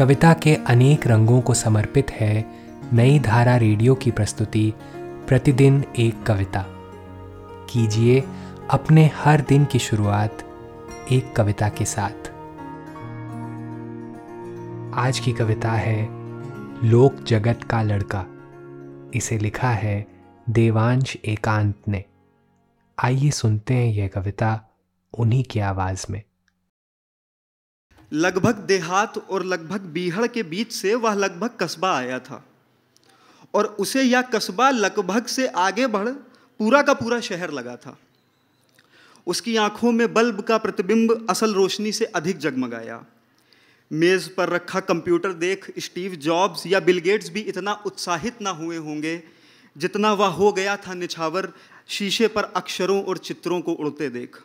कविता के अनेक रंगों को समर्पित है नई धारा रेडियो की प्रस्तुति, प्रतिदिन एक कविता। कीजिए अपने हर दिन की शुरुआत एक कविता के साथ। आज की कविता है, लोक जगत का लड़का। इसे लिखा है देवांश एकांत ने। आइए सुनते हैं यह कविता उन्हीं की आवाज़ में। लगभग देहात और लगभग बीहड़ के बीच से वह लगभग कस्बा आया था। और उसे यह कस्बा लगभग से आगे बढ़ पूरा का पूरा शहर लगा था। उसकी आँखों में बल्ब का प्रतिबिंब असल रोशनी से अधिक जगमगाया। मेज पर रखा कंप्यूटर देख स्टीव जॉब्स या बिल गेट्स भी इतना उत्साहित ना हुए होंगे जितना वह हो गया था निछावर शीशे पर अक्षरों और चित्रों को उड़ते देख।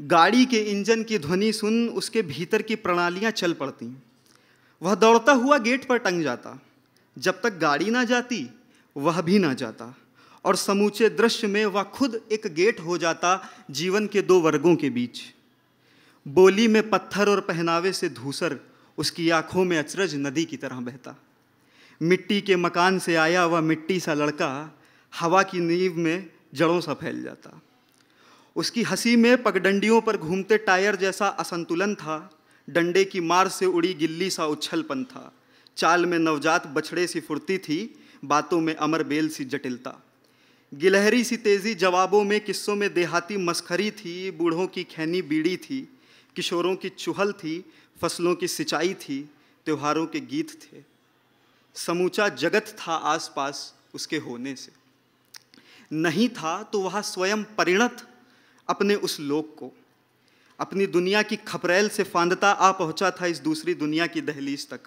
गाड़ी के इंजन की ध्वनि सुन उसके भीतर की प्रणालियाँ चल पड़ती। वह दौड़ता हुआ गेट पर टंग जाता। जब तक गाड़ी ना जाती, वह भी ना जाता। और समूचे दृश्य में वह खुद एक गेट हो जाता जीवन के दो वर्गों के बीच। बोली में पत्थर और पहनावे से धूसर उसकी आँखों में अचरज नदी की तरह बहता। मिट्टी के मकान से आया वह मिट्टी सा लड़का, हवा की नींव में जड़ों सा फैल जाता। उसकी हँसी में पगडंडियों पर घूमते टायर जैसा असंतुलन था। डंडे की मार से उड़ी गिल्ली सा उछलपन था। चाल में नवजात बछड़े सी फुर्ती थी, बातों में अमर बेल सी जटिलता। गिलहरी सी तेज़ी जवाबों में किस्सों में देहाती मस्खरी थी, बूढ़ों की खैनी बीड़ी थी, किशोरों की चुहल थी, फ़सलों की सिंचाई थी, त्योहारों के गीत थे। समूचा जगत था आसपास उसके होने से। नहीं था तो वह स्वयं परिणत अपने उस लोक को। अपनी दुनिया की खपरेल से फांदता आ पहुँचा था इस दूसरी दुनिया की दहलीज तक।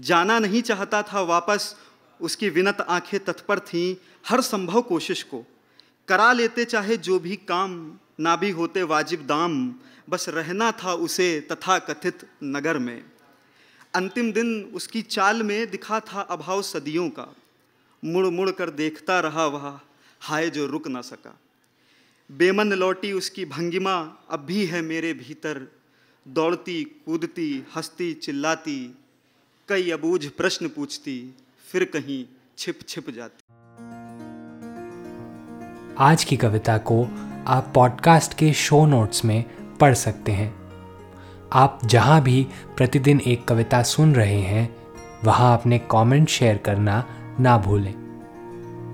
जाना नहीं चाहता था वापस, उसकी विनत आँखें तत्पर थीं हर संभव कोशिश को। करा लेते चाहे जो भी काम, ना भी होते वाजिब दाम, बस रहना था उसे तथा कथित नगर में। अंतिम दिन उसकी चाल में दिखा था अभाव सदियों का। मुड़ मुड़ कर देखता रहा वह, हाय जो रुक ना सका। बेमन लौटी उसकी भंगिमा, अब भी है मेरे भीतर। दौड़ती, कूदती, हंसती, चिल्लाती, कई अबूझ प्रश्न पूछती, फिर कहीं छिप छिप जाती। आज की कविता को आप पॉडकास्ट के शो नोट्स में पढ़ सकते हैं। आप जहाँ भी प्रतिदिन एक कविता सुन रहे हैं, वहाँ अपने कमेंट शेयर करना ना भूलें।